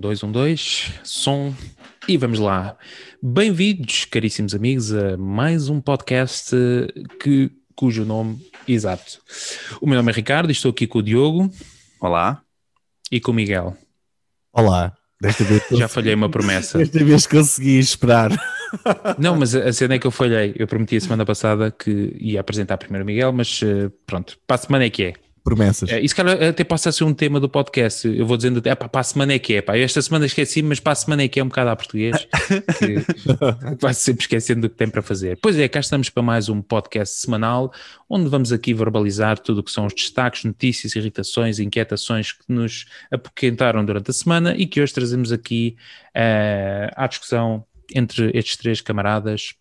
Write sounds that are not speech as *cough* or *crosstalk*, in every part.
2, 1, 2, som e vamos lá. Bem-vindos, caríssimos amigos, a mais um podcast que, cujo nome exato. O meu nome é Ricardo e estou aqui com o Diogo. Olá. E com o Miguel. Olá. Desta vez Já falhei uma promessa. Desta vez consegui esperar. Não, mas a cena é que eu falhei. Eu prometi a semana passada que ia apresentar primeiro o Miguel, mas eh, pronto, para a semana é que é promessas. É, isso, cara, até passa a ser um tema do podcast. Eu vou dizendo, é, pá, para a semana é que é, pá. esta semana esqueci, mas para a semana é que é um bocado a português, que *laughs* vai sempre esquecendo do que tem para fazer. Pois é, cá estamos para mais um podcast semanal, onde vamos aqui verbalizar tudo o que são os destaques, notícias, irritações, inquietações que nos apoquentaram durante a semana e que hoje trazemos aqui uh, à discussão entre estes três camaradas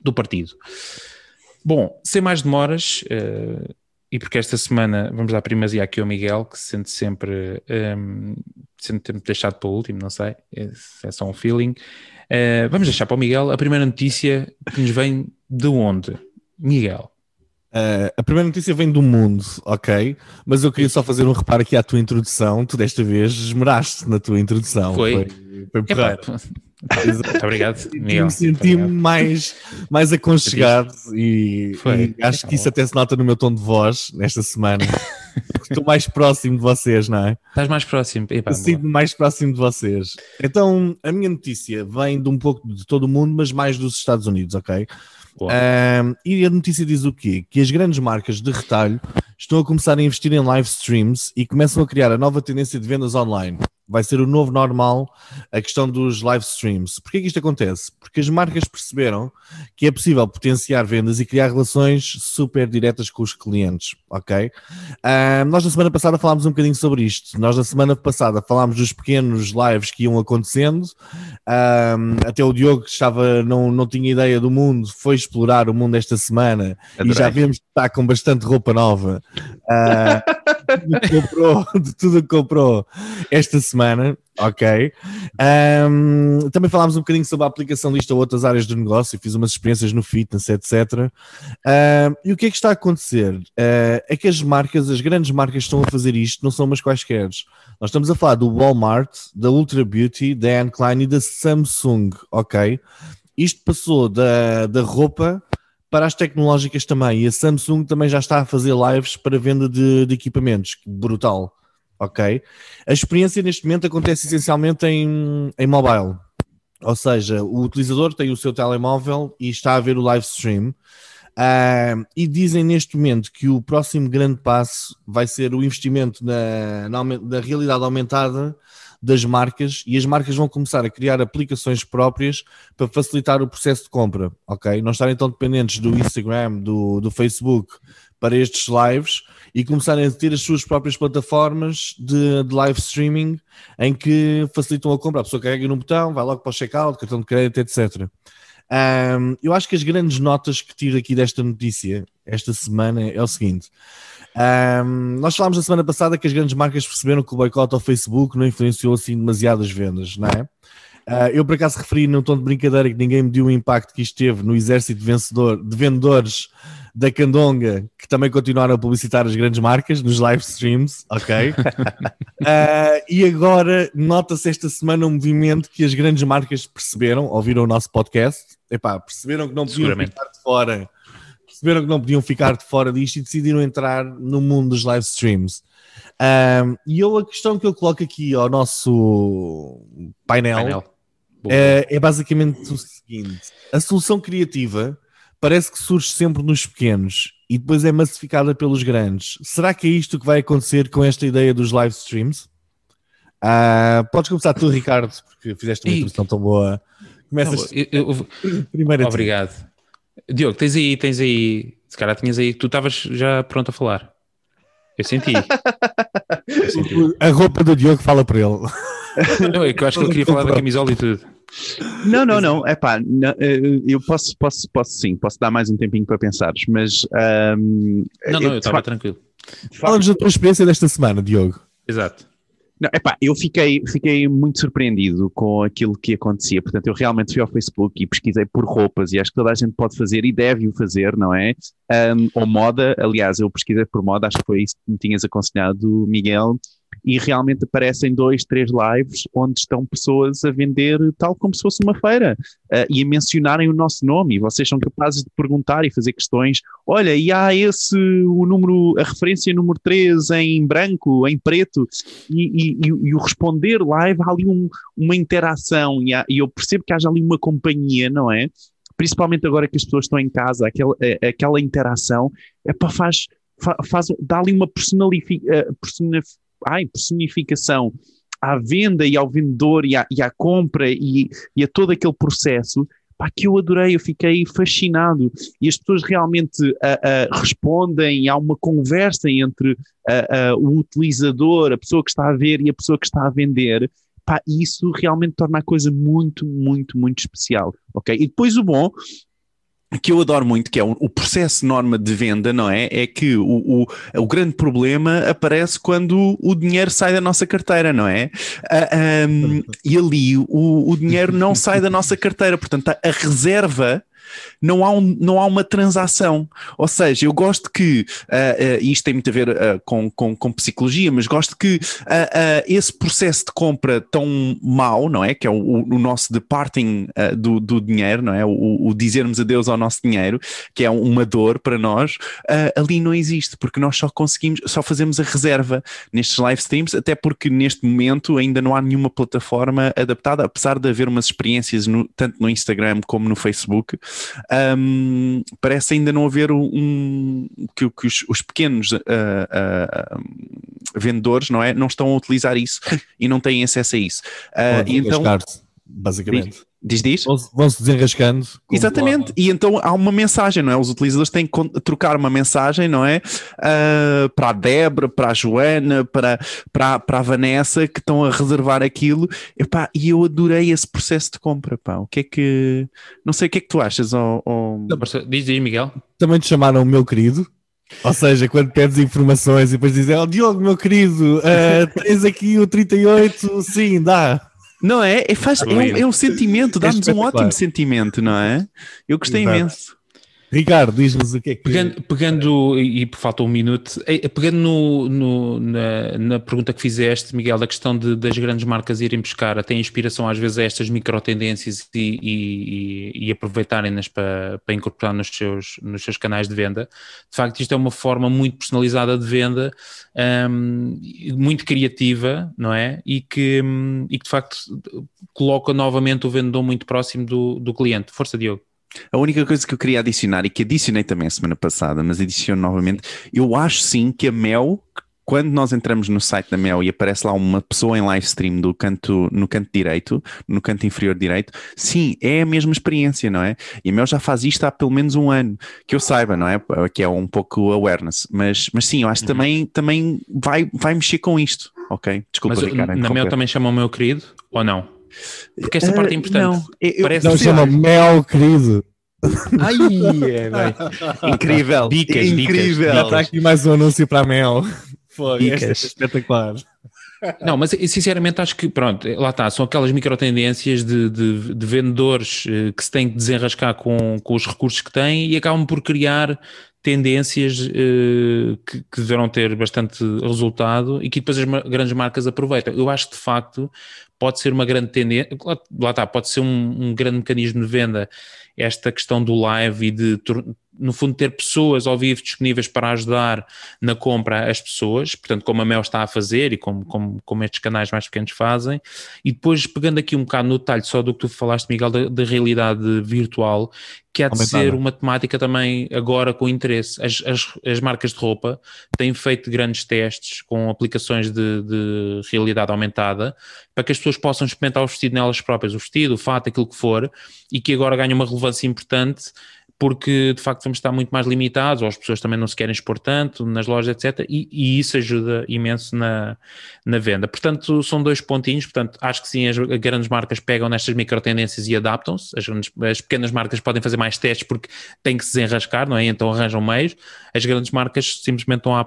do partido. Bom, sem mais demoras, uh, e porque esta semana vamos dar primazia aqui ao Miguel, que se sente sempre, um, sente sempre deixado para o último, não sei, é, é só um feeling. Uh, vamos deixar para o Miguel a primeira notícia que nos vem de onde? Miguel. Uh, a primeira notícia vem do mundo, ok? Mas eu queria só fazer um reparo aqui à tua introdução. Tu desta vez esmeraste na tua introdução. Foi. Foi, foi *laughs* muito obrigado, Miguel. Me senti mais, mais aconchegado e, e, acho que isso até se nota no meu tom de voz nesta semana. *laughs* Estou mais próximo de vocês, não é? Estás mais próximo. Sinto-me mais próximo de vocês. Então, a minha notícia vem de um pouco de todo o mundo, mas mais dos Estados Unidos, ok? Um, e a notícia diz o quê? Que as grandes marcas de retalho estão a começar a investir em live streams e começam a criar a nova tendência de vendas online vai ser o novo normal a questão dos live streams. Porquê que isto acontece? Porque as marcas perceberam que é possível potenciar vendas e criar relações super diretas com os clientes, ok? Uh, nós na semana passada falámos um bocadinho sobre isto. Nós na semana passada falámos dos pequenos lives que iam acontecendo. Uh, até o Diogo que estava, não, não tinha ideia do mundo, foi explorar o mundo esta semana Adorei. e já vemos que está com bastante roupa nova. Uh, de, tudo comprou, de tudo que comprou esta semana semana, ok? Um, também falámos um bocadinho sobre a aplicação disto a outras áreas do negócio, fiz umas experiências no fitness, etc. Um, e o que é que está a acontecer? Uh, é que as marcas, as grandes marcas estão a fazer isto, não são umas quaisquer. Nós estamos a falar do Walmart, da Ultra Beauty, da Anne Klein e da Samsung, ok? Isto passou da, da roupa para as tecnológicas também. E a Samsung também já está a fazer lives para venda de, de equipamentos. Brutal ok? A experiência neste momento acontece essencialmente em, em mobile, ou seja, o utilizador tem o seu telemóvel e está a ver o live stream. Uh, e dizem neste momento que o próximo grande passo vai ser o investimento na, na, na, realidade aumentada das marcas e as marcas vão começar a criar aplicações próprias para facilitar o processo de compra, ok? Não estarem tão dependentes do Instagram, do, do Facebook para estes lives e começarem a ter as suas próprias plataformas de, de, live streaming em que facilitam a compra. A pessoa carrega num botão, vai logo para o checkout, cartão de crédito, etc. Um, eu acho que as grandes notas que tiro aqui desta notícia esta semana é o seguinte. Um, nós falámos na semana passada que as grandes marcas perceberam que o boicote ao Facebook não influenciou assim demasiadas vendas, não é? Uh, eu por acaso referi num tom de brincadeira que ninguém me deu o impacto que isto teve no exército de, vencedor, de vendedores da Candonga, que também continuaram a publicitar as grandes marcas nos live streams, ok? uh, *laughs* e agora nota-se esta semana um movimento que as grandes marcas perceberam, ouviram o nosso podcast, epá, perceberam que não podiam ficar de fora, perceberam que não podiam ficar de fora disto e decidiram entrar no mundo dos live streams. Um, e eu a questão que eu coloco aqui ao nosso painel, painel. É, é basicamente o seguinte: a solução criativa parece que surge sempre nos pequenos e depois é massificada pelos grandes. Será que é isto que vai acontecer com esta ideia dos live streams? Uh, podes começar tu, Ricardo, porque fizeste uma introdução tão boa. Começas. Não, eu, eu, *laughs* primeiro Obrigado. Diogo, tens aí, tens aí. Se calhar tinhas aí, tu estavas já pronto a falar. Eu senti. *laughs* eu senti. A roupa do Diogo fala por ele. Não, é que eu acho que ele queria falar da camisola e tudo. Não, não, não. É pá, eu posso, posso, posso sim, posso dar mais um tempinho para pensares, mas. Um, não, não, eu estava tranquilo. Fala-nos da tua experiência desta semana, Diogo. Exato. Não, epá, eu fiquei, fiquei muito surpreendido com aquilo que acontecia. Portanto, eu realmente fui ao Facebook e pesquisei por roupas e acho que toda a gente pode fazer e deve o fazer, não é? Um, ou moda, aliás, eu pesquisei por moda, acho que foi isso que me tinhas aconselhado, Miguel. E realmente aparecem dois, três lives onde estão pessoas a vender tal como se fosse uma feira uh, e a mencionarem o nosso nome. E vocês são capazes de perguntar e fazer questões, olha, e há esse, o número, a referência número 3 em branco, em preto? E, e, e o responder live, há ali um, uma interação. E, há, e eu percebo que haja ali uma companhia, não é? Principalmente agora que as pessoas estão em casa, aquela, aquela interação, é para faz, faz, dá ali uma personalificação, ai, personificação à venda e ao vendedor e à, e à compra e, e, a todo aquele processo pá, que eu adorei, eu fiquei fascinado e as pessoas realmente uh, uh, respondem, há uma conversa entre uh, o utilizador, a pessoa que está a ver e a pessoa que está a vender pá, isso realmente torna a coisa muito, muito, muito especial, ok? E depois o bom que eu adoro muito, que é o, o, processo norma de venda, não é? É que o, o, o, grande problema aparece quando o dinheiro sai da nossa carteira, não é? Uh, ah, um, *laughs* e ali o, o dinheiro não sai da nossa carteira, portanto, a reserva não há, um, não há uma transação. Ou seja, eu gosto que, uh, uh, isto tem muito a ver uh, com, com, com, psicologia, mas gosto que esse processo de compra tão mau, não é? Que é o, o nosso departing do, do dinheiro, não é? O, o, dizermos adeus ao nosso dinheiro, que é uma dor para nós, ali não existe, porque nós só conseguimos, só fazemos a reserva nestes live streams, até porque neste momento ainda não há nenhuma plataforma adaptada, apesar de haver umas experiências no, tanto no Instagram como no Facebook um, parece ainda não haver um, que, que os, os, pequenos uh, uh, vendedores não é não estão a utilizar isso *laughs* e não têm acesso a isso. Uh, então, basicamente. Diz, diz? Vão-se desenrascando. Exatamente. E então há uma mensagem, não é? Os utilizadores têm que trocar uma mensagem, não é? Uh, para a Débora, para a Joana, para, para, para a Vanessa, que estão a reservar aquilo. Epá, e eu adorei esse processo de compra. Pá. O que é que. Não sei o que é que tu achas. Ou, ou... Diz, diz, Miguel. Também te chamaram o meu querido. Ou seja, quando pedes informações e depois dizem, oh Diogo, meu querido, uh, tens aqui o 38, sim, dá. Não é? É, faz, é, um, é um sentimento, dá-nos um ótimo sentimento, não é? Eu gostei Exato. imenso. Ricardo, diz-nos o que é que. Pegando, pegando e, e falta um minuto, é, pegando no, no, na, na, pergunta que fizeste, Miguel, da questão de, das grandes marcas irem buscar até inspiração às vezes a estas micro tendências e, e, e aproveitarem-nas para, para incorporar nos seus, nos seus canais de venda. De facto, isto é uma forma muito personalizada de venda, um, muito criativa, não é? E que, um, e que de facto coloca novamente o vendedor muito próximo do, do cliente. Força, Diogo. A única coisa que eu queria adicionar e que adicionei também a semana passada, mas adiciono novamente, eu acho sim que a Mel, quando nós entramos no site da Mel e aparece lá uma pessoa em live stream do canto, no canto direito, no canto inferior direito, sim, é a mesma experiência, não é? E a Mel já faz isto há pelo menos um ano, que eu saiba, não é? Que é um pouco awareness, mas, mas sim, eu acho que uhum. também, também vai, vai mexer com isto, ok? Desculpa, mas, Ricardo. Na Mel também chama o meu querido, ou não? Porque esta uh, parte é importante. Não, eu, Parece não chama Mel, querido. Ai, é, Incrível. Dicas, Incrível. Dicas, Já está aqui mais um anúncio para a Mel. Foi, é espetacular. Não, mas sinceramente acho que, pronto, lá está, são aquelas micro tendências de, de, de vendedores eh, que se têm que desenrascar com, com os recursos que têm e acabam por criar tendências uh, que, que deverão ter bastante resultado e que depois as grandes marcas aproveitam. Eu acho que de facto pode ser uma grande tendência, lá está, pode ser um, um grande mecanismo de venda esta questão do live e de, no fundo, ter pessoas ao vivo disponíveis para ajudar na compra as pessoas, portanto, como a Mel está a fazer e como, como, como estes canais mais pequenos fazem, e depois pegando aqui um bocado no detalhe só do que tu falaste, Miguel, da, da realidade virtual, que há de Aumentada. ser uma temática também agora com interesse. As, as, as, marcas de roupa têm feito grandes testes com aplicações de, de, realidade aumentada para que as pessoas possam experimentar o vestido nelas próprias, o vestido, o fato, aquilo que for, e que agora ganha uma relevância importante porque de facto vamos estar muito mais limitados, ou as pessoas também não se querem expor tanto nas lojas, etc. E, e, isso ajuda imenso na, na venda. Portanto, são dois pontinhos. Portanto, acho que sim, as grandes marcas pegam nestas micro tendências e adaptam-se. As, as, pequenas marcas podem fazer mais testes porque têm que se desenrascar, não é? Então arranjam meios. As grandes marcas simplesmente estão a,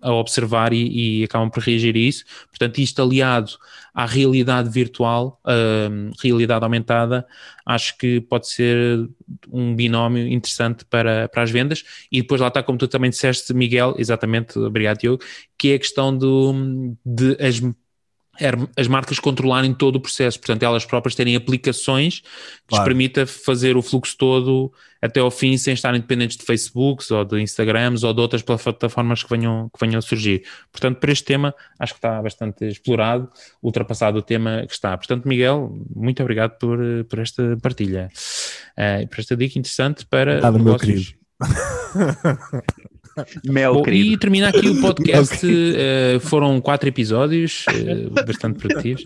a observar e, e, acabam por reagir a isso. Portanto, isto aliado à realidade virtual, realidade aumentada, acho que pode ser um binómio interessante para, para as vendas. E depois lá está, como tu também disseste, Miguel, exatamente, obrigado Diogo, que é a questão do, de as as marcas controlarem todo o processo, portanto, elas próprias terem aplicações que claro. lhes permita fazer o fluxo todo até ao fim sem estarem dependentes de Facebooks ou de Instagrams ou de outras plataformas que venham, que venham a surgir. Portanto, para este tema, acho que está bastante explorado, ultrapassado o tema que está. Portanto, Miguel, muito obrigado por, por esta partilha, uh, por esta dica interessante para Nada, meu querido. *laughs* Mel, Bom, e termina aqui o podcast. *laughs* uh, foram quatro episódios, uh, bastante produtivos.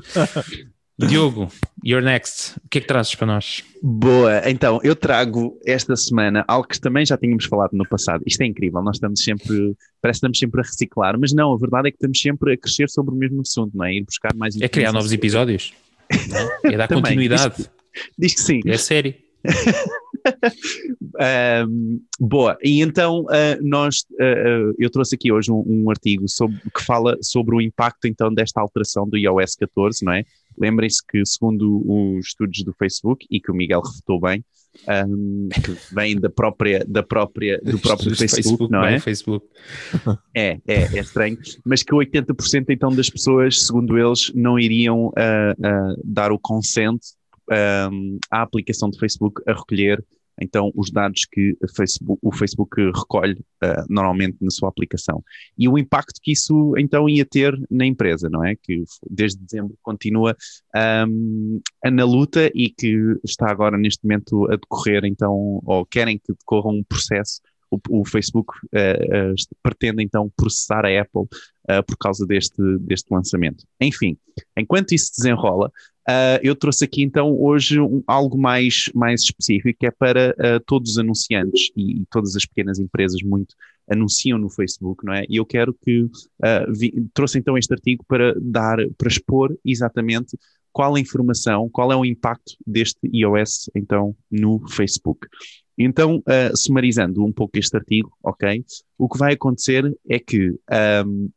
Diogo, you're next. O que é que trazes para nós? Boa, então eu trago esta semana algo que também já tínhamos falado no passado. Isto é incrível, nós estamos sempre, parece que estamos sempre a reciclar, mas não, a verdade é que estamos sempre a crescer sobre o mesmo assunto, não é? Ir buscar mais É criar novos episódios, é? *laughs* é dar continuidade. Diz, diz que sim. É sério. *laughs* *laughs* um, boa, e então uh, nós, uh, eu trouxe aqui hoje um, um, artigo sobre, que fala sobre o impacto então desta alteração do iOS 14, não é? Lembrem-se que segundo os estudos do Facebook, e que o Miguel refutou bem, um, que vem da própria, da própria, do próprio Facebook, Facebook, não é? Facebook. É, é, é estranho, mas que 80% então das pessoas, segundo eles, não iriam uh, dar o consent um, a aplicação de Facebook a recolher então os dados que Facebook, o Facebook recolhe uh, normalmente na sua aplicação. E o impacto que isso então ia ter na empresa, não é? Que desde dezembro continua um, na luta e que está agora neste momento a decorrer então, ou querem que decorra um processo o, o, Facebook uh, uh, pretende então processar a Apple uh, por causa deste, deste lançamento. Enfim, enquanto isso se desenrola, Uh, eu trouxe aqui então hoje um, algo mais, mais específico, que é para uh, todos os anunciantes e, e, todas as pequenas empresas muito anunciam no Facebook, não é? E eu quero que uh, vi, trouxe então este artigo para dar, para expor exatamente qual a informação, qual é o impacto deste iOS então no Facebook. Então, sumarizando um pouco este artigo, ok? O que vai acontecer é que um,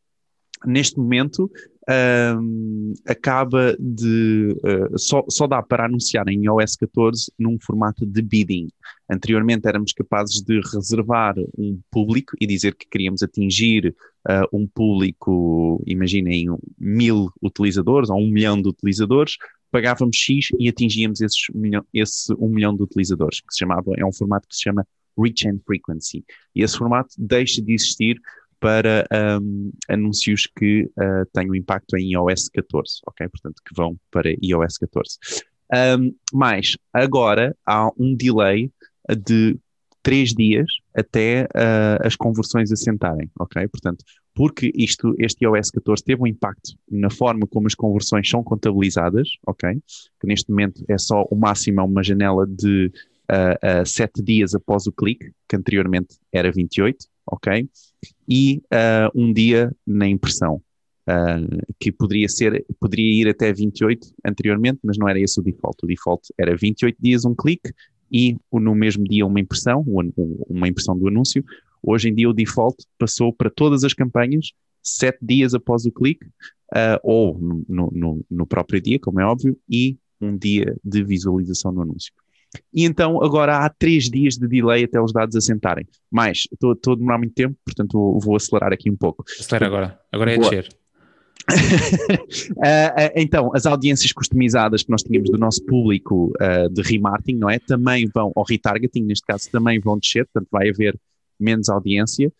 neste momento um, acaba de. Uh, só, só dá para anunciar em iOS 14 num formato de bidding. Anteriormente éramos capazes de reservar um público e dizer que queríamos atingir uh, um público, imaginem, mil utilizadores ou um milhão de utilizadores, pagávamos X e atingíamos esses milhão, esse um milhão de utilizadores, que se chamava, é um formato que se chama Reach and Frequency. E esse formato deixa de existir para um, anúncios que uh, tenham impacto em iOS 14, ok? Portanto, que vão para iOS 14. Um, mas agora há um delay de três dias até uh, as conversões assentarem, ok? Portanto, porque isto, este iOS 14 teve um impacto na forma como as conversões são contabilizadas, ok? Que neste momento é só o máximo é uma janela de uh, uh, sete dias após o clique, que anteriormente era 28, ok? E uh, um dia na impressão, uh, que poderia ser, poderia ir até 28 anteriormente, mas não era esse o default. O default era 28 dias um clique e no mesmo dia uma impressão, uma impressão do anúncio. Hoje em dia o default passou para todas as campanhas, sete dias após o clique, uh, ou no, no, no próprio dia, como é óbvio, e um dia de visualização no anúncio. E então agora há três dias de delay até os dados assentarem. Mas estou a demorar muito tempo, portanto vou, vou acelerar aqui um pouco. Acelera agora, agora é Boa. descer. uh, *laughs* então, as audiências customizadas que nós tínhamos do nosso público uh, de remarketing, não é? Também vão, ou retargeting neste caso, também vão descer, portanto vai haver menos audiência,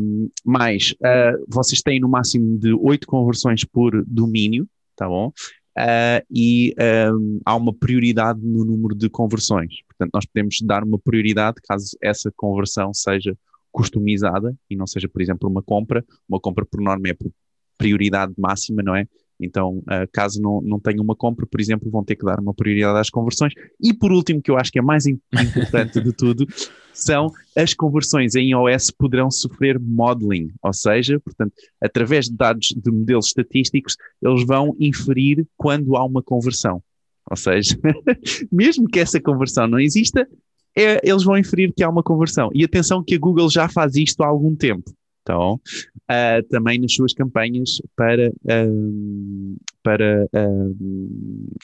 um, mas uh, vocês têm no máximo de oito conversões por domínio, tá bom? Uh, e um, há uma prioridade no número de conversões. Portanto, nós podemos dar uma prioridade caso essa conversão seja customizada e não seja, por exemplo, uma compra. Uma compra, por norma, é por prioridade máxima, não é? Então, uh, caso não, não tenham uma compra, por exemplo, vão ter que dar uma prioridade às conversões. E por último, que eu acho que é mais importante de tudo, são as conversões em iOS poderão sofrer modeling, ou seja, portanto, através de dados de modelos estatísticos, eles vão inferir quando há uma conversão. Ou seja, *laughs* mesmo que essa conversão não exista, é, eles vão inferir que há uma conversão. E atenção que a Google já faz isto há algum tempo. Então, uh, também nas suas campanhas para, uh, para uh,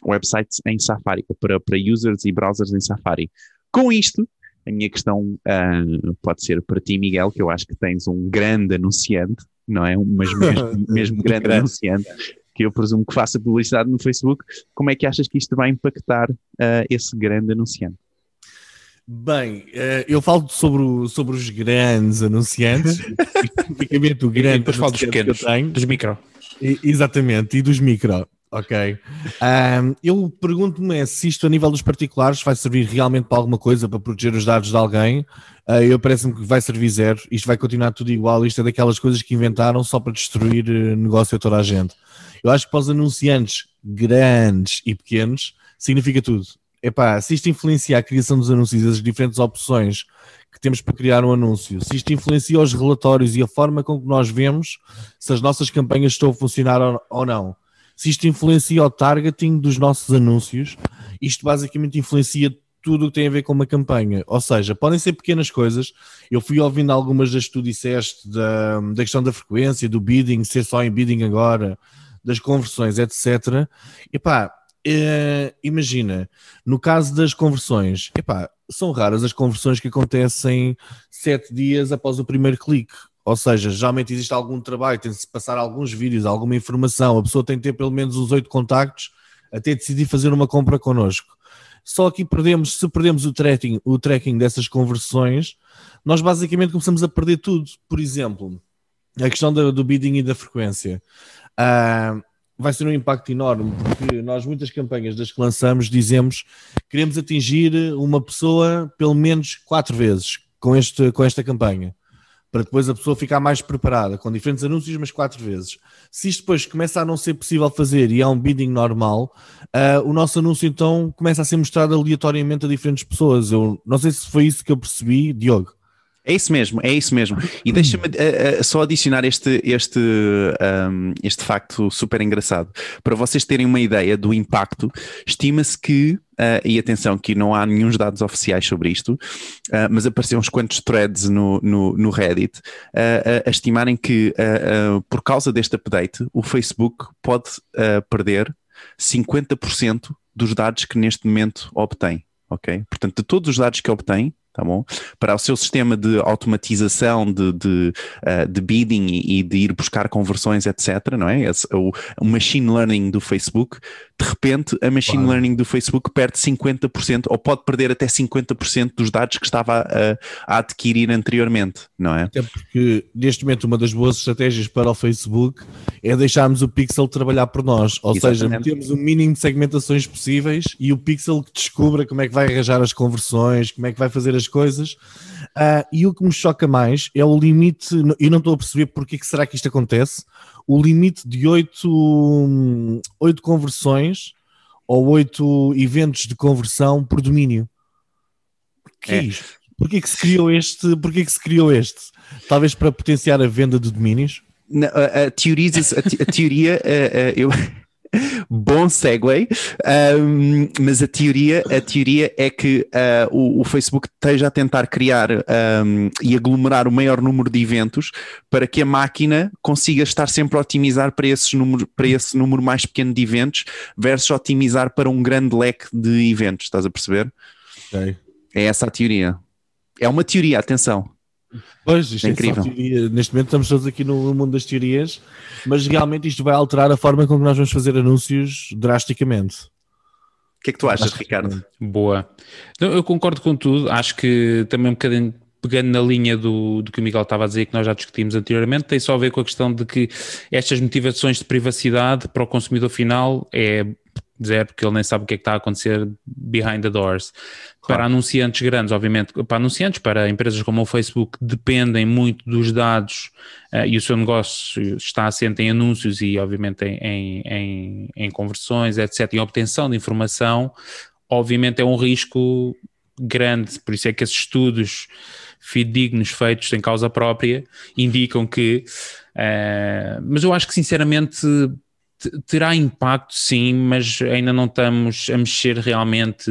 websites em Safari, ou para, para users e browsers em Safari. Com isto, a minha questão uh, pode ser para ti, Miguel, que eu acho que tens um grande anunciante, não é? Mas mesmo, *laughs* mesmo grande, grande anunciante, que eu presumo que faça publicidade no Facebook. Como é que achas que isto vai impactar uh, esse grande anunciante? Bem, uh, eu falo sobre, o, sobre os grandes anunciantes, *laughs* especificamente o grande depois falo dos pequenos, dos micro. E, exatamente, e dos micro. Ok. Um, eu pergunto-me é se isto a nível dos particulares vai servir realmente para alguma coisa, para proteger os dados de alguém. Uh, eu parece-me que vai servir zero. Isto vai continuar tudo igual. Isto é daquelas coisas que inventaram só para destruir uh, negócio a toda a gente. Eu acho que para os anunciantes grandes e pequenos significa tudo. Epá, se isto influencia a criação dos anúncios e as diferentes opções que temos para criar um anúncio, se isto influencia os relatórios e a forma com que nós vemos se as nossas campanhas estão a funcionar ou não se isto influencia o targeting dos nossos anúncios, isto basicamente influencia tudo o que tem a ver com uma campanha. Ou seja, podem ser pequenas coisas. Eu fui ouvindo algumas das que tu disseste, da, da questão da frequência, do bidding, ser só em bidding agora, das conversões, etc. Epá, é, imagina, no caso das conversões, epá, são raras as conversões que acontecem sete dias após o primeiro clique. Ou seja, geralmente existe algum trabalho, tem-se passar alguns vídeos, alguma informação, a pessoa tem que ter pelo menos os oito contactos até decidir fazer uma compra connosco. Só aqui perdemos, se perdemos o tracking, o tracking dessas conversões, nós basicamente começamos a perder tudo. Por exemplo, a questão do, do bidding e da frequência. Uh, vai ser um impacto enorme, porque nós, muitas campanhas das que lançamos, dizemos queremos atingir uma pessoa pelo menos quatro vezes com, este, com esta campanha para depois a pessoa ficar mais preparada, com diferentes anúncios, mas quatro vezes. Se isto depois começa a não ser possível fazer e há um bidding normal, uh, o nosso anúncio então começa a ser mostrado aleatoriamente a diferentes pessoas. Eu não sei se foi isso que eu percebi, Diogo. É isso mesmo, é isso mesmo. E deixa-me uh, uh, só adicionar este, este, um, este facto super engraçado. Para vocês terem uma ideia do impacto, estima-se que, uh, e atenção que não há nenhum dados oficiais sobre isto, mas apareceram uns quantos threads no, no, no Reddit a estimarem que por causa deste update o Facebook pode perder 50% dos dados que neste momento obtém. Ok? Portanto, de todos os dados que obtém, tá bom? Para o seu sistema de automatização de, de, uh, de bidding e, de ir buscar conversões, etc., não é? Esse, o, o machine learning do Facebook de repente a machine claro. learning do Facebook perde 50% ou pode perder até 50% dos dados que estava a, a, adquirir anteriormente, não é? Até porque neste momento uma das boas estratégias para o Facebook é deixarmos o Pixel trabalhar por nós, ou Exatamente. seja, metemos o mínimo de segmentações possíveis e o Pixel que descubra como é que vai arranjar as conversões, como é que vai fazer as coisas. Uh, e o que me choca mais é o limite, e não estou a perceber porque é que será que isto acontece, o limite de oito, oito conversões ou oito eventos de conversão por domínio. Que é. isto? Porquê que se criou este? Porquê que se criou este? Talvez para potenciar a venda de domínios? Não, a, a, teoria, a, a teoria a, eu, Bom segue, um, mas a teoria, a teoria é que uh, o, o, Facebook esteja a tentar criar um, e aglomerar o maior número de eventos para que a máquina consiga estar sempre a otimizar para, esses número, para esse número mais pequeno de eventos versus otimizar para um grande leque de eventos, estás a perceber? Okay. É essa a teoria. É uma teoria, atenção. Pois, isto é, é incrível. Teoria. Neste momento estamos todos aqui no mundo das teorias, mas realmente isto vai alterar a forma como nós vamos fazer anúncios drasticamente. O que é que tu achas, Ricardo? Boa. eu concordo com tudo. Acho que também um bocadinho pegando na linha do, do que o Miguel estava a dizer, que nós já discutimos anteriormente, tem só a ver com a questão de que estas motivações de privacidade para o consumidor final é zero, porque ele nem sabe o que é que está a acontecer behind the doors. Claro. Para anunciantes grandes, obviamente, para anunciantes, para empresas como o Facebook, dependem muito dos dados uh, e o seu negócio está assente em anúncios e, obviamente, em, em, em conversões, etc., em obtenção de informação, obviamente é um risco grande, por isso é que esses estudos fidedignos feitos em causa própria indicam que, uh, mas eu acho que sinceramente terá impacto, sim, mas ainda não estamos a mexer realmente.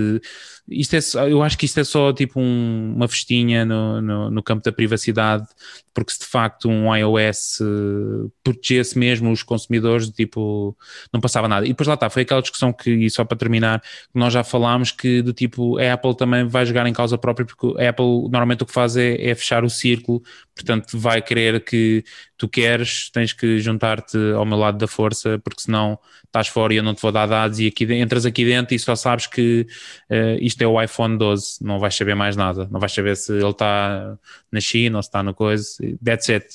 Isto é, só, eu acho que isto é só tipo um, uma festinha no, no, no, campo da privacidade, porque se de facto um iOS uh, protegesse mesmo os consumidores, tipo, não passava nada. E depois lá está, foi aquela discussão que, e só para terminar, que nós já falámos que do tipo, a Apple também vai jogar em causa própria, porque a Apple normalmente o que faz é, é fechar o círculo, portanto vai querer que tu queres, tens que juntar-te ao meu lado da força, porque senão estás fora e eu não te vou dar dados e aqui, entras aqui dentro e só sabes que uh, isto é o iPhone 12, não vais saber mais nada, não vais saber se ele está na China ou se está no coisa, that's it.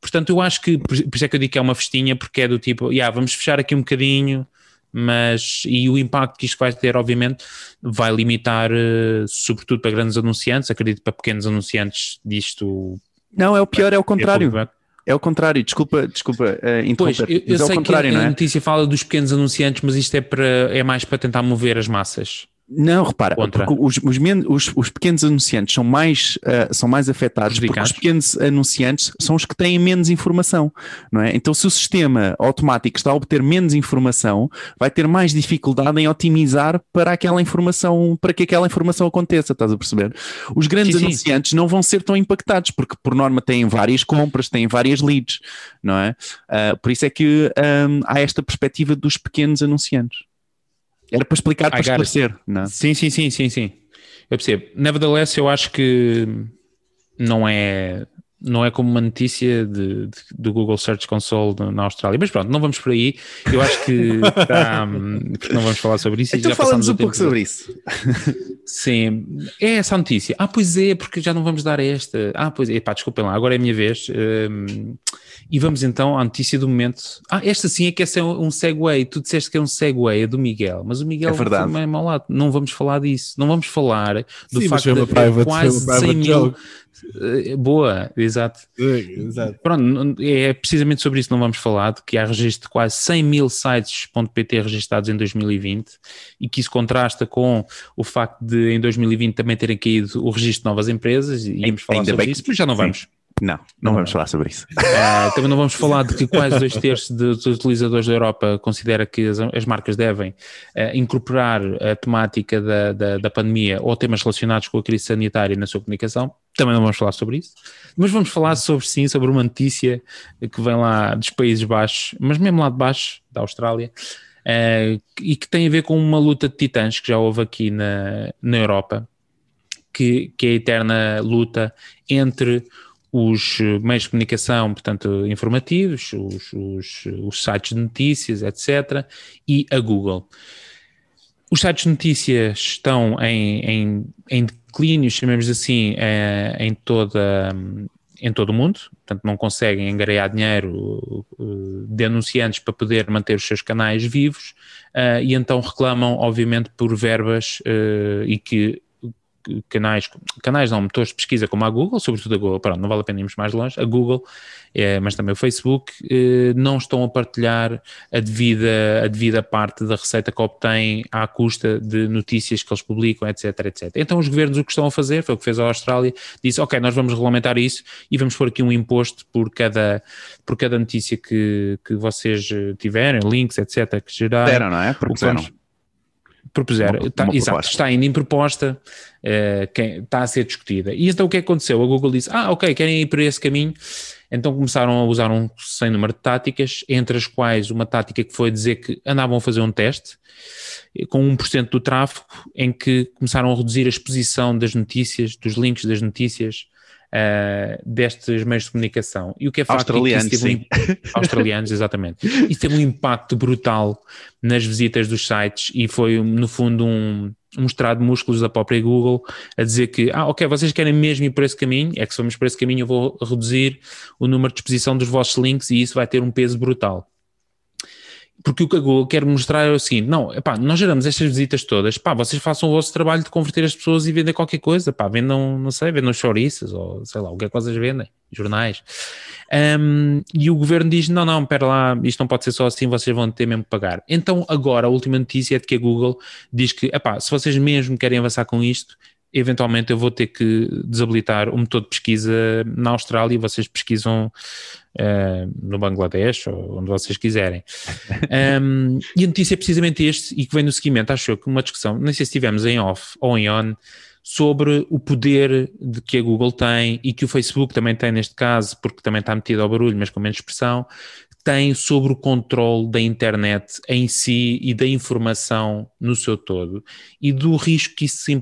Portanto, eu acho que, por isso é que eu digo que é uma festinha, porque é do tipo, yeah, vamos fechar aqui um bocadinho, mas e o impacto que isto vai ter, obviamente, vai limitar, uh, sobretudo para grandes anunciantes, acredito para pequenos anunciantes disto. Não, é o pior, é o contrário. É o contrário, desculpa, desculpa uh, interromper. Pois, eu, eu é sei que a, é? a notícia fala dos pequenos anunciantes, mas isto é, para, é mais para tentar mover as massas. Não, repara, os, os, os, os, pequenos anunciantes são mais, uh, são mais afetados porque os pequenos anunciantes são os que têm menos informação, não é? Então, se o sistema automático está a obter menos informação, vai ter mais dificuldade em otimizar para aquela informação, para que aquela informação aconteça, estás a perceber? Os grandes sim, anunciantes sim. não vão ser tão impactados, porque por norma têm várias compras, têm várias leads, não é? Uh, por isso é que um, há esta perspectiva dos pequenos anunciantes. Era para explicar, para esclarecer. Não? É? Sim, sim, sim, sim, sim. Eu percebo. Nevertheless, eu acho que não é, não é como uma notícia de, de, do Google Search Console na Austrália. Mas pronto, não vamos por aí. Eu acho que *laughs* tá, porque não vamos falar sobre isso. Então falamos um pouco sobre isso. *laughs* Sim, é essa a notícia. Ah, pois é, porque já não vamos dar esta. Ah, pois é, pá, desculpem lá, agora é a minha vez. Um, e vamos então à notícia do momento. Ah, esta sim é que essa é um segue. Tu disseste que é um segue, é do Miguel, mas o Miguel é verdade. mal lado. Não vamos falar disso. Não vamos falar do sim, facto de private, quase 100 mil. Eh, boa, exato. exato. Pronto, é precisamente sobre isso que não vamos falar, de que há registro de quase 100 mil sites.pt registados em 2020 e que isso contrasta com o facto de em 2020 também terem caído o registro de novas empresas e íamos falar Ainda sobre isso, mas já não vamos. Sim. Não, não, vamos falar sobre isso. Uh, *laughs* também não vamos falar de que quase dois terços dos utilizadores da Europa considera que as, as marcas devem uh, incorporar a temática da, da, da, pandemia ou temas relacionados com a crise sanitária na sua comunicação. Também não vamos falar sobre isso. Mas vamos falar sobre sim, sobre uma notícia que vem lá dos Países Baixos, mas mesmo lá de baixo, da Austrália, uh, e que tem a ver com uma luta de titãs que já houve aqui na, na Europa, que, que é a eterna luta entre os meios de comunicação, portanto, informativos, os, os, os, sites de notícias, etc., e a Google. Os sites de notícias estão em, em, em declínio, chamemos assim, é, em, toda, em todo o mundo, portanto, não conseguem engarear dinheiro uh, de anunciantes para poder manter os seus canais vivos, e então reclamam, obviamente, por verbas e que canais, canais não, motores de pesquisa como a Google, sobretudo a Google, pronto, não vale a pena irmos mais longe, a Google, é, mas também o Facebook, eh, não estão a partilhar a devida, a devida parte da receita que obtêm à custa de notícias que eles publicam, etc, etc. Então os governos o que estão a fazer, foi o que fez a Austrália, disse, ok, nós vamos regulamentar isso e vamos pôr aqui um imposto por cada, por cada notícia que, que vocês tiverem, links, etc, que gerarem. Deram, não é? Propuseram propuseram, está, exato, está ainda em proposta, uh, quem, está a ser discutida. E então o que aconteceu? A Google disse, ah, ok, querem ir por esse caminho, então começaram a usar um sem número de táticas, entre as quais uma tática que foi dizer que andavam a fazer um teste eh, com 1% do tráfego, em que começaram a reduzir a exposição das notícias, dos links das notícias, uh, destes meios de comunicação. E o que é facto australianos, é que um, australianos, exatamente. Isso teve um impacto brutal nas visitas dos sites e foi, no fundo, um, mostrado músculos da própria Google a dizer que, ah, ok, vocês querem mesmo ir por esse caminho, é que se vamos por esse caminho eu vou reduzir o número de exposição dos vossos links e isso vai ter um peso brutal porque o que a Google quer mostrar é o seguinte: não, epá, nós geramos estas visitas todas, pá, vocês façam o vosso trabalho de converter as pessoas e vender qualquer coisa, pá, vendam, não sei, vendam chouriças ou sei lá, o que é que vocês vendem, jornais. Um, e o governo diz: não, não, espera lá, isto não pode ser só assim, vocês vão ter mesmo que pagar. Então, agora, a última notícia é de que a Google diz que, epá, se vocês mesmo querem avançar com isto, eventualmente eu vou ter que desabilitar o motor de pesquisa na Austrália e vocês pesquisam uh, no Bangladesh ou onde vocês quiserem. *laughs* um, e a notícia é precisamente este e que vem no seguimento, acho eu, que uma discussão, não sei se estivemos em off ou em on, sobre o poder de que a Google tem e que o Facebook também tem neste caso, porque também está metido ao barulho, mas com menos expressão, tem sobre o controle da internet em si e da informação no seu todo e do risco que isso,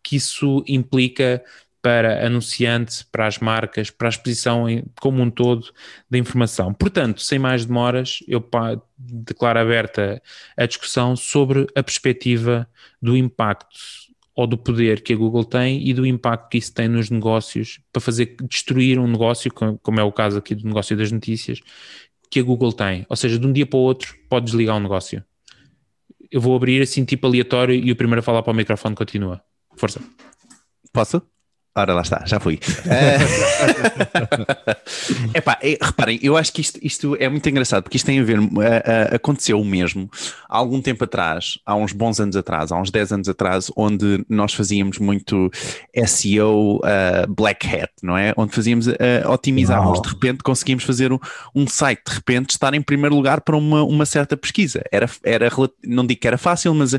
que isso implica para anunciantes, para as marcas, para a exposição como um todo da informação. Portanto, sem mais demoras, eu declaro aberta a discussão sobre a perspectiva do impacto ou do poder que a Google tem e do impacto que isso tem nos negócios para fazer destruir um negócio, como é o caso aqui do negócio das notícias, que a Google tem. Ou seja, de um dia para o outro pode desligar um negócio. Eu vou abrir assim tipo aleatório e o primeiro a falar para o microfone continua. Força. Posso? Ora, lá está, já fui. é *laughs* epá, é, reparem, eu acho que isto, isto, é muito engraçado, porque isto tem a ver, uh, uh, aconteceu o mesmo há algum tempo atrás, há uns bons anos atrás, há uns 10 anos atrás, onde nós fazíamos muito SEO uh, black hat, não é? Onde fazíamos, uh, otimizávamos, de repente conseguimos fazer um, um, site, de repente estar em primeiro lugar para uma, uma certa pesquisa. Era, era, não digo que era fácil, mas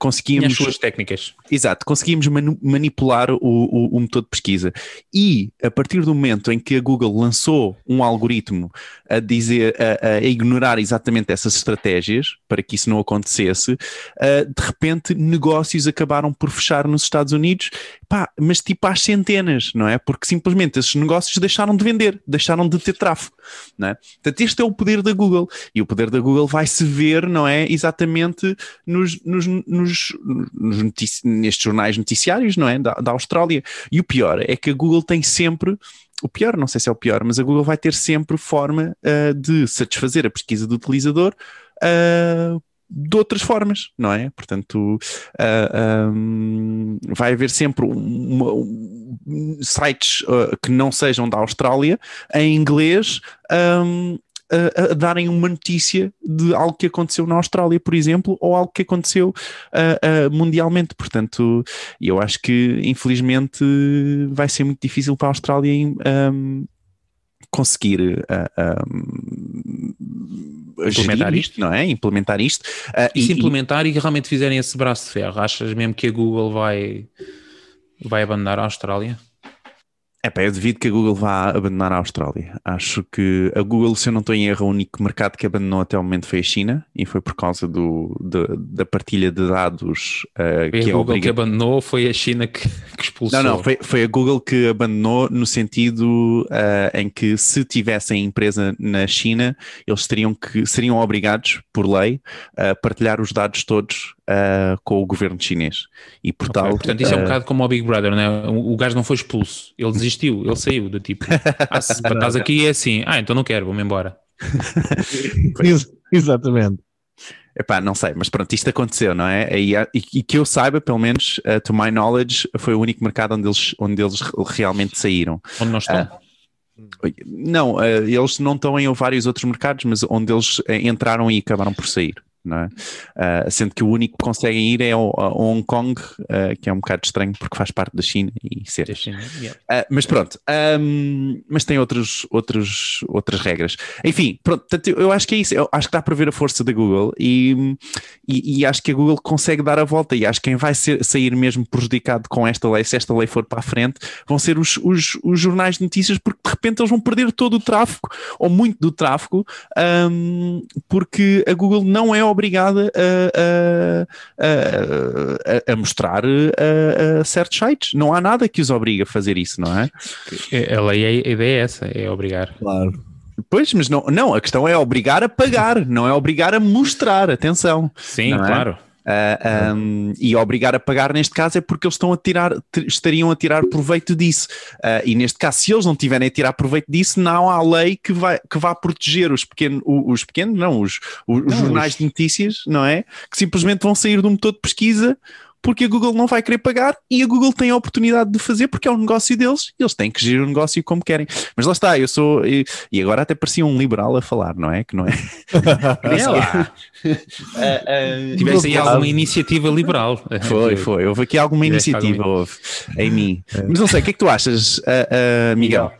conseguíamos... As suas técnicas. Exato, conseguimos manipular o, o o motor de pesquisa. E a partir do momento em que a Google lançou um algoritmo a dizer, a, a ignorar exatamente essas estratégias para que isso não acontecesse, uh, de repente negócios acabaram por fechar nos Estados Unidos, pá, mas tipo às centenas, não é? Porque simplesmente esses negócios deixaram de vender, deixaram de ter tráfego, não é? Portanto, este é o poder da Google e o poder da Google vai se ver, não é? Exatamente nos, nos, nos, nos nestes jornais noticiários, não é? Da, da Austrália. E o pior é que a Google tem sempre o pior, não sei se é o pior, mas a Google vai ter sempre forma uh, de satisfazer a pesquisa do utilizador uh, de outras formas, não é? Portanto, uh, ah, um, vai haver sempre uma, um, sites que não sejam da Austrália em inglês. Um, a, a, darem uma notícia de algo que aconteceu na Austrália, por exemplo, ou algo que aconteceu uh, uh, mundialmente. Portanto, eu acho que infelizmente vai ser muito difícil para a Austrália um, conseguir uh, um, implementar isto, não é? Implementar isto. e se implementar e, e realmente fizerem esse braço de ferro, achas mesmo que a Google vai, vai abandonar a Austrália? É pá, eu devido que a Google vá abandonar a Austrália. Acho que a Google, se eu não estou em erro, o único mercado que abandonou até o momento foi a China e foi por causa do, de, da partilha de dados uh, que a é Google obriga... que abandonou foi a China que, que, expulsou. Não, não, foi, foi a Google que abandonou no sentido uh, em que se tivessem empresa na China, eles teriam que, seriam obrigados, por lei, a partilhar os dados todos uh, com o governo chinês. E por okay, tal, portanto, isso uh, é um bocado como o Big Brother, né? o, o gajo não foi expulso, ele desistiu, ele saiu do tipo, *laughs* ah, se estás aqui é assim, ah, então não quero, vou-me embora. *laughs* Exatamente. Epá, não sei, mas pronto, isto aconteceu, não é? E, e, e que eu saiba, pelo menos, uh, to my knowledge, foi o único mercado onde eles, onde eles realmente saíram. Onde não estão? Uh, não, uh, eles não estão em vários outros mercados, mas onde eles entraram e acabaram por sair é? Uh, sendo que o único que conseguem ir é o, Hong Kong, uh, que é um bocado estranho porque faz parte da China e ser. China, yeah. uh, mas pronto, um, mas tem outros, outros, outras regras. Enfim, pronto, eu acho que é isso. Eu acho que dá para ver a força da Google e, e, e acho que a Google consegue dar a volta. E acho que quem vai ser, sair mesmo prejudicado com esta lei, se esta lei for para a frente, vão ser os, os, os jornais de notícias, porque de repente eles vão perder todo o tráfego, ou muito do tráfego, um, porque a Google não é obrigada a, a, a, a mostrar a, certos sites. Não há nada que os obrigue a fazer isso, não é? é a lei, a ideia é essa, é obrigar. Claro. Pois, mas não, não, a questão é obrigar a pagar, não é obrigar a mostrar, atenção. Sim, é? claro. Uh, ah, um, e obrigar a pagar neste caso é porque eles estão a tirar, estariam a tirar proveito disso. Uh, e neste caso, se eles não tiverem a tirar proveito disso, não há lei que, vai, que vá proteger os pequenos, os pequenos, não, os, os não, jornais os... de notícias, não é? Que simplesmente vão sair do motor de pesquisa porque a Google não vai querer pagar e a Google tem a oportunidade de fazer porque é um negócio deles e eles têm que gerir o negócio como querem. Mas lá está, eu sou. E, e agora até parecia um liberal a falar, não é? Que não é? *laughs* é *laughs* lá. uh, uh, Tivesse aí alguma iniciativa liberal. *laughs* Foi, foi. Houve aqui alguma iniciativa, houve, em mim. É. Mas não sei, o que é que tu achas, uh, Miguel?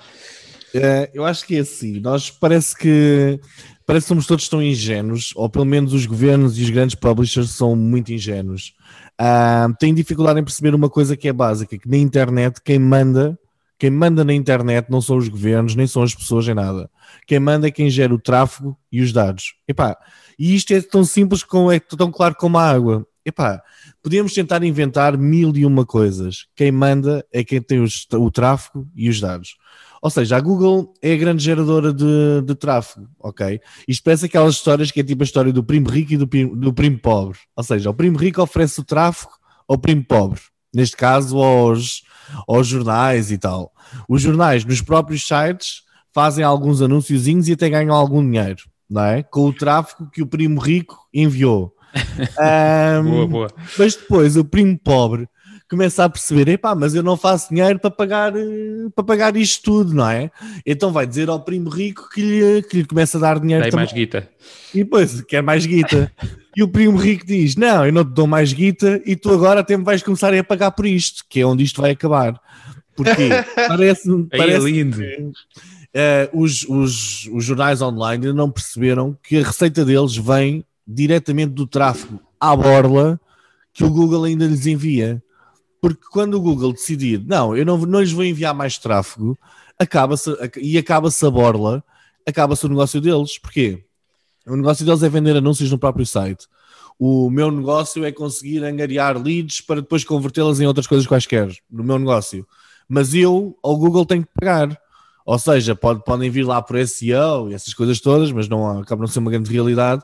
eu acho que é assim. Nós parece que parece que somos todos tão ingênuos, ou pelo menos os governos e os grandes publishers são muito ingênuos. Uh, dificuldade em perceber uma coisa que é básica, que na internet quem manda, quem manda na internet não são os governos, nem são as pessoas, nem nada. Quem manda é quem gera o tráfego e os dados. Epá, e isto é tão simples, como, é tão claro como a água. Epá, podemos tentar inventar mil e uma coisas. Quem manda é quem tem os, o tráfego e os dados. Ou seja, a Google é a grande geradora de, de tráfego, ok? Isto parece aquelas histórias que é tipo a história do primo rico e do primo, do primo pobre. Ou seja, o primo rico oferece o tráfego ao primo pobre. Neste caso, aos, aos jornais e tal. Os jornais, nos próprios sites, fazem alguns anúnciozinhos e até ganham algum dinheiro, não é? Com o tráfego que o primo rico enviou. *laughs* um, boa, boa. Mas depois, o primo pobre começa a perceber, epá, mas eu não faço dinheiro para pagar, eh, para pagar isto tudo, não é? Então vai dizer ao primo rico que lhe, que lhe começa a dar dinheiro Dei também. mais guita. E depois, quer mais guita. *laughs* e o primo rico diz, não, eu não te dou mais guita e tu agora até me vais começar a pagar por isto, que é onde isto vai acabar. Porque *laughs* parece, parece é lindo. Que, uh, os, os, os jornais online ainda não perceberam que a receita deles vem diretamente do tráfego à borla que o Google ainda lhes envia. Porque quando o Google decidir, não, eu não, não lhes vou enviar mais tráfego, acaba-se, e acaba-se a borla, acaba-se o negócio deles. Porquê? O negócio deles é vender anúncios no próprio site. O meu negócio é conseguir angariar leads para depois convertê-las em outras coisas quaisquer, no meu negócio. Mas eu, ao Google, tenho que pagar. Ou seja, pode, podem vir lá por SEO e essas coisas todas, mas não acaba não ser uma grande realidade.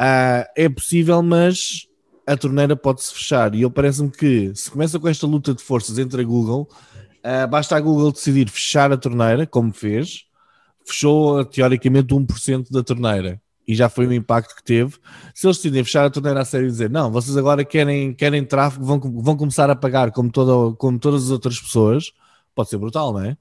Uh, é possível, mas a torneira pode-se fechar. E eu parece-me que se começa com esta luta de forças entre a Google, uh, basta a Google decidir fechar a torneira, como fez, fechou teoricamente 1% da torneira. E já foi o impacto que teve. Se eles decidirem fechar a torneira a sério e dizer não, vocês agora querem, querem tráfego, vão, vão começar a pagar como, toda, como todas as outras pessoas, pode ser brutal, não é?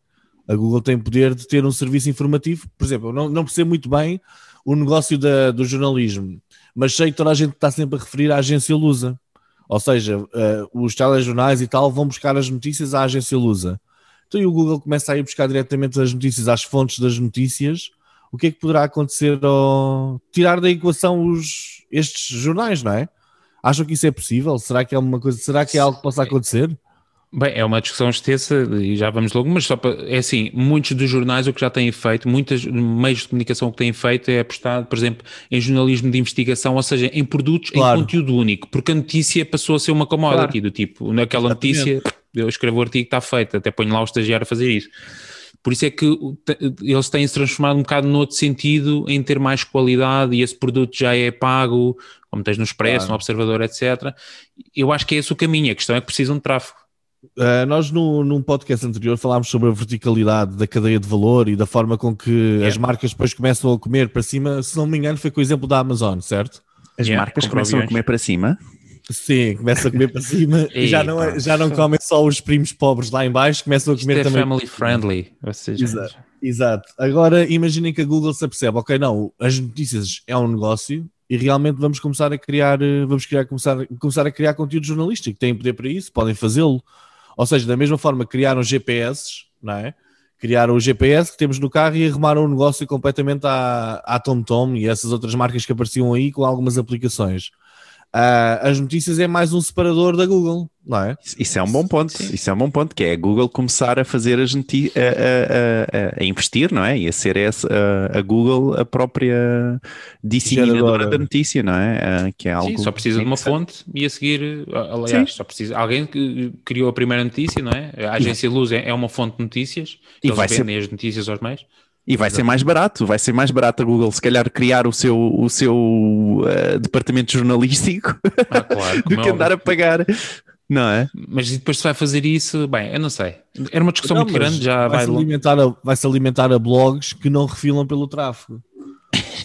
A Google tem poder de ter um serviço informativo. Por exemplo, eu não, não percebo muito bem o negócio da, do jornalismo mas sei que toda a gente está sempre a referir à agência Lusa. Ou seja, uh, os telejornais e tal vão buscar as notícias à agência Lusa. Então e o Google começa a ir buscar diretamente as notícias às fontes das notícias. O que é que poderá acontecer ao tirar da equação os, estes jornais, não é? Acham que isso é possível? Será que é uma coisa? Será que é algo que possa acontecer? Bem, é uma discussão extensa e já vamos logo, mas só para, é assim, muitos dos jornais o que já têm feito, muitos meios de comunicação que têm feito é apostar, por exemplo, em jornalismo de investigação, ou seja, em produtos claro. em conteúdo único, porque a notícia passou a ser uma commodity claro. do tipo, naquela notícia eu escrevo o artigo está feito, até ponho lá o estagiário a fazer isso. Por isso é que eles têm se transformado um bocado no outro sentido, em ter mais qualidade e esse produto já é pago, como tens no Expresso, claro. no Observador, etc. Eu acho que é esse o caminho, a questão é que precisam de tráfego. Uh, nós, no, num podcast anterior, falámos sobre a verticalidade da cadeia de valor e da forma com que yeah. as marcas depois começam a comer para cima. Se não me engano, foi com o exemplo da Amazon, certo? As yeah, marcas começam a comer para cima? Sim, começam a comer para cima e já não, é, já não comem só os primos pobres lá em baixo, começam a comer Isto é também. family friendly. Seja, exato, exato. Agora imaginem que a Google se apercebe, ok, não, as notícias é um negócio, e realmente vamos começar a criar, eh, vamos criar, começar, começar a criar conteúdo jornalístico. Têm poder para isso, podem fazê-lo. Ou seja, da mesma forma criaram GPS, não é? Criaram o GPS que temos no carro e arrumaram o negócio completamente à, à TomTom e essas outras marcas que apareciam aí com algumas aplicações. Uh, as notícias é mais um separador da Google, não é? Isso é um bom ponto. Sim. Isso é um bom ponto, que é a Google começar a fazer as notícias, a, a, a, investir, não é? E a ser essa, a, Google a própria disseminadora da notícia, não é? que é algo Sim, só precisa de uma fonte e a seguir, aliás, Sim. só precisa alguém que criou a primeira notícia, não é? A agência Luz é, é uma fonte de notícias, e vai ser as notícias aos meios. E vai ser mais barato, vai ser mais barato a Google se calhar criar o seu, o seu uh, departamento jornalístico ah, claro, *laughs* do que é andar a pagar. Não é? Mas depois se vai fazer isso, bem, eu não sei. Era uma discussão não, muito grande, já vai, vai, -se alimentar a, vai se alimentar a blogs que não refilam pelo tráfego.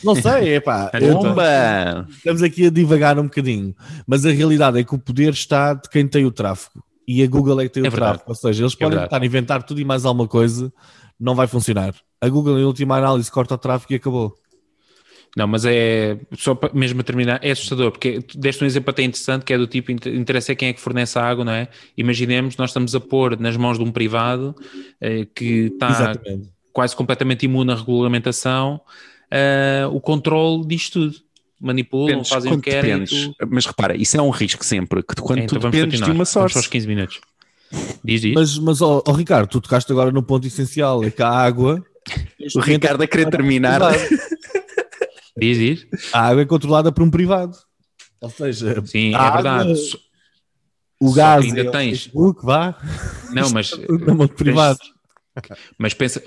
Não sei, *laughs* é pá. Bomba! Estamos aqui a divagar um bocadinho, mas a realidade é que o poder está de quem tem o tráfego e a Google é que tem É o verdade. tráfego. Ou seja, eles É podem verdade. estar a inventar tudo e mais alguma coisa, não vai funcionar. A Google, em última análise, corta o tráfego e acabou. Não, mas é só para, mesmo a terminar, é assustador, porque tu deste um exemplo até interessante que é do tipo: inter- interessa é quem é que fornece a água, não é? Imaginemos, nós estamos a pôr nas mãos de um privado eh, que está Exatamente. quase completamente imune à regulamentação eh, o controle disto tudo. Manipulam, Dependes fazem quando inquérito. dependes. Mas repara, isso é um risco sempre, que tu, quando É, tu então vamos dependes de uma Vamos source. aos 15 minutos. Diz, diz. Mas, mas ó, ó, Ricardo, tu tocaste agora no ponto essencial, é que a água. O Ricardo a querer terminar. Diz, diz. A água é controlada por um privado. Ou seja, Sim, a é água, verdade. O só gás ainda é o tens- Facebook, vá, Não, mas *laughs* na mão privados. Mas pensa,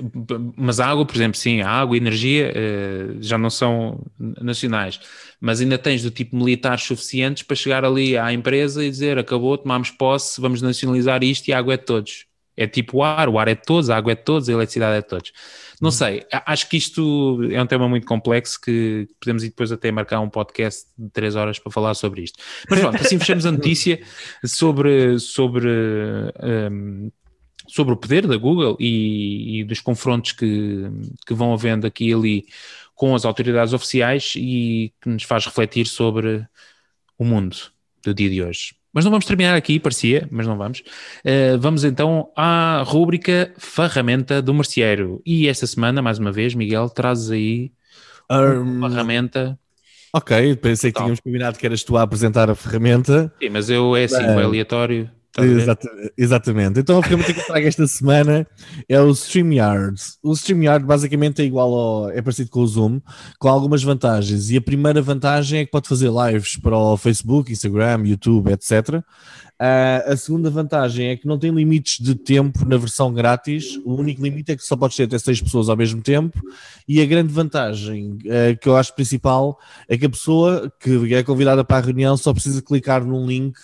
mas a água, por exemplo, sim, a água e a energia eh, já não são nacionais, mas ainda tens do tipo militares suficientes para chegar ali à empresa e dizer acabou, tomámos posse, vamos nacionalizar isto e a água é de todos. É tipo o ar, o ar é de todos, a água é de todos, a eletricidade é de todos. Não sei, a- acho que isto é um tema muito complexo que podemos ir depois até marcar um podcast de três horas para falar sobre isto. Mas pronto, assim fechamos a notícia *laughs* sobre, sobre hum, sobre o poder da Google e, e dos confrontos que, que vão havendo aqui e ali com as autoridades oficiais e que nos faz refletir sobre o mundo do dia de hoje. Mas não vamos terminar aqui, parecia, mas não vamos. Uh, vamos então à rúbrica Ferramenta do Merceeiro. E esta semana, mais uma vez, Miguel, trazes aí uma ferramenta. ok, pensei que tínhamos combinado que eras tu a apresentar a ferramenta. Sim, mas eu é assim, Bem. foi aleatório. Exata- exatamente. Então a ferramenta que eu trago esta semana é o StreamYard. O StreamYard basicamente é igual ao. é parecido com o Zoom, com algumas vantagens. E a primeira vantagem é que pode fazer lives para o Facebook, Instagram, YouTube, etc. Ah, a segunda vantagem é que não tem limites de tempo na versão grátis. O único limite é que só podes ter até seis pessoas ao mesmo tempo. E a grande vantagem ah, que eu acho principal é que a pessoa que é convidada para a reunião só precisa clicar num link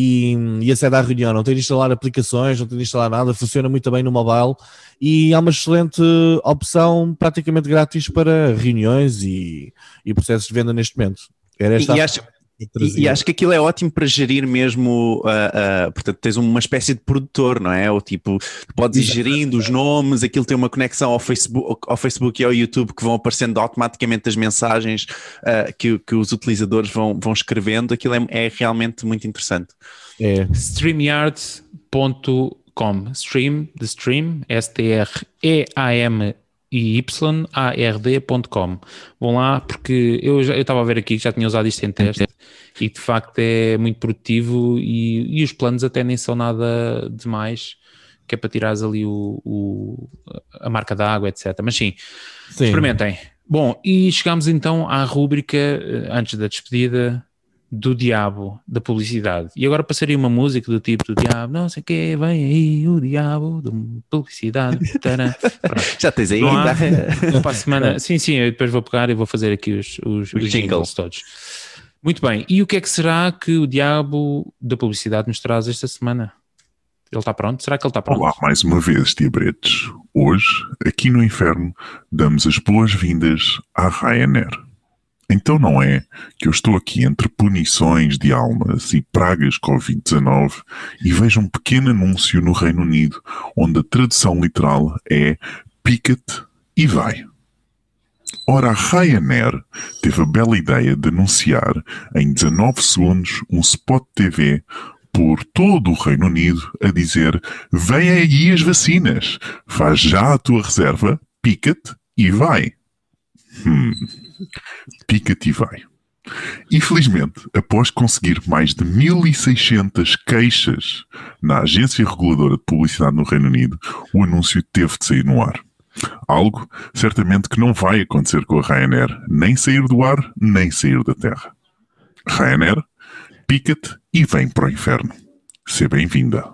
e, e acede à reunião. Não tem de instalar aplicações, não tem de instalar nada, funciona muito bem no mobile e é uma excelente opção praticamente grátis para reuniões e, e processos de venda neste momento. Era esta E a acho- E, e acho que aquilo é ótimo para gerir mesmo, ah, ah, portanto, tens uma espécie de produtor, não é? Ou tipo, podes ir gerindo os nomes, aquilo tem uma conexão ao Facebook, ao Facebook e ao YouTube que vão aparecendo automaticamente as mensagens ah, que, que os utilizadores vão, vão escrevendo, aquilo é, é realmente muito interessante. É. StreamYard.com Stream, de Stream, S-T-R-E-A-M e Y-A-R-D.com Vão lá porque eu já eu estava a ver aqui que já tinha usado isto em teste e de facto é muito produtivo e, e os planos até nem são nada demais que é para tirares ali o, o- a marca da água, etc. Mas sim, Sim. Experimentem. Bom, e chegamos então à rúbrica, eh, antes da despedida, do diabo da publicidade. E agora passaria uma música do tipo do diabo, não sei o que, vem aí o diabo da publicidade. *laughs* Já tens aí, Não há- ainda? Para a semana, *laughs* sim, sim, eu depois vou pegar e vou fazer aqui os, os, Os os jingles jingles. todos. Muito bem, e o que é que será que o diabo da publicidade nos traz esta semana? Ele está pronto? Será que ele está pronto? Olá mais uma vez, diabretes. Hoje, aqui no Inferno, damos as boas-vindas à Ryanair. Então não é que eu estou aqui entre punições de almas e pragas Covid-19 e vejo um pequeno anúncio no Reino Unido onde a tradução literal é pica-te e vai. Ora, a Ryanair teve a bela ideia de anunciar em 19 segundos um spot TV por todo o Reino Unido a dizer: Vem aí as vacinas, faz já a tua reserva, pica-te e vai. Hum, pica-te e vai. Infelizmente, após conseguir mais de 1600 queixas na Agência Reguladora de Publicidade no Reino Unido, o anúncio teve de sair no ar. Algo certamente que não vai acontecer com a Ryanair, nem sair do ar, nem sair da terra. Ryanair, pica-te e vem para o inferno. Seja bem-vinda.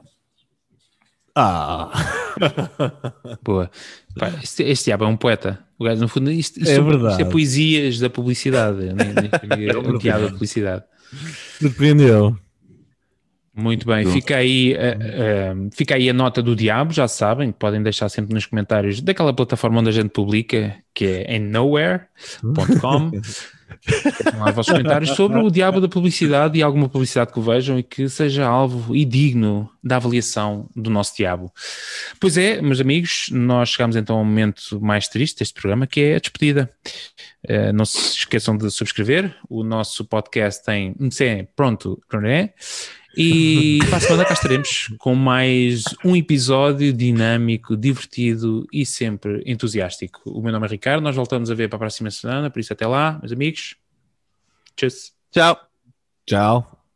Ah, *laughs* Boa. Pá, este, este diabo é um poeta. O gajo, no fundo, isto, isto, É isto verdade. é poesias da publicidade. *laughs* Nem, é um diabo da publicidade. surpreendeu. Muito bem, fica aí, uh, uh, fica aí a nota do diabo, já sabem, podem deixar sempre nos comentários daquela plataforma onde a gente publica, que é em nowhere.com. *laughs* vossos comentários sobre o diabo da publicidade e alguma publicidade que vejam e que seja alvo e digno da avaliação do nosso diabo. Pois é, meus amigos, nós chegamos então ao momento mais triste deste programa, que é a despedida. Uh, não se esqueçam de subscrever, o nosso podcast tem um pronto, não é? E para a semana cá estaremos com mais um episódio dinâmico, divertido e sempre entusiástico. O meu nome é Ricardo, nós voltamos a ver para a próxima semana, por isso até lá, meus amigos. Tchau. Tchau. Tchau.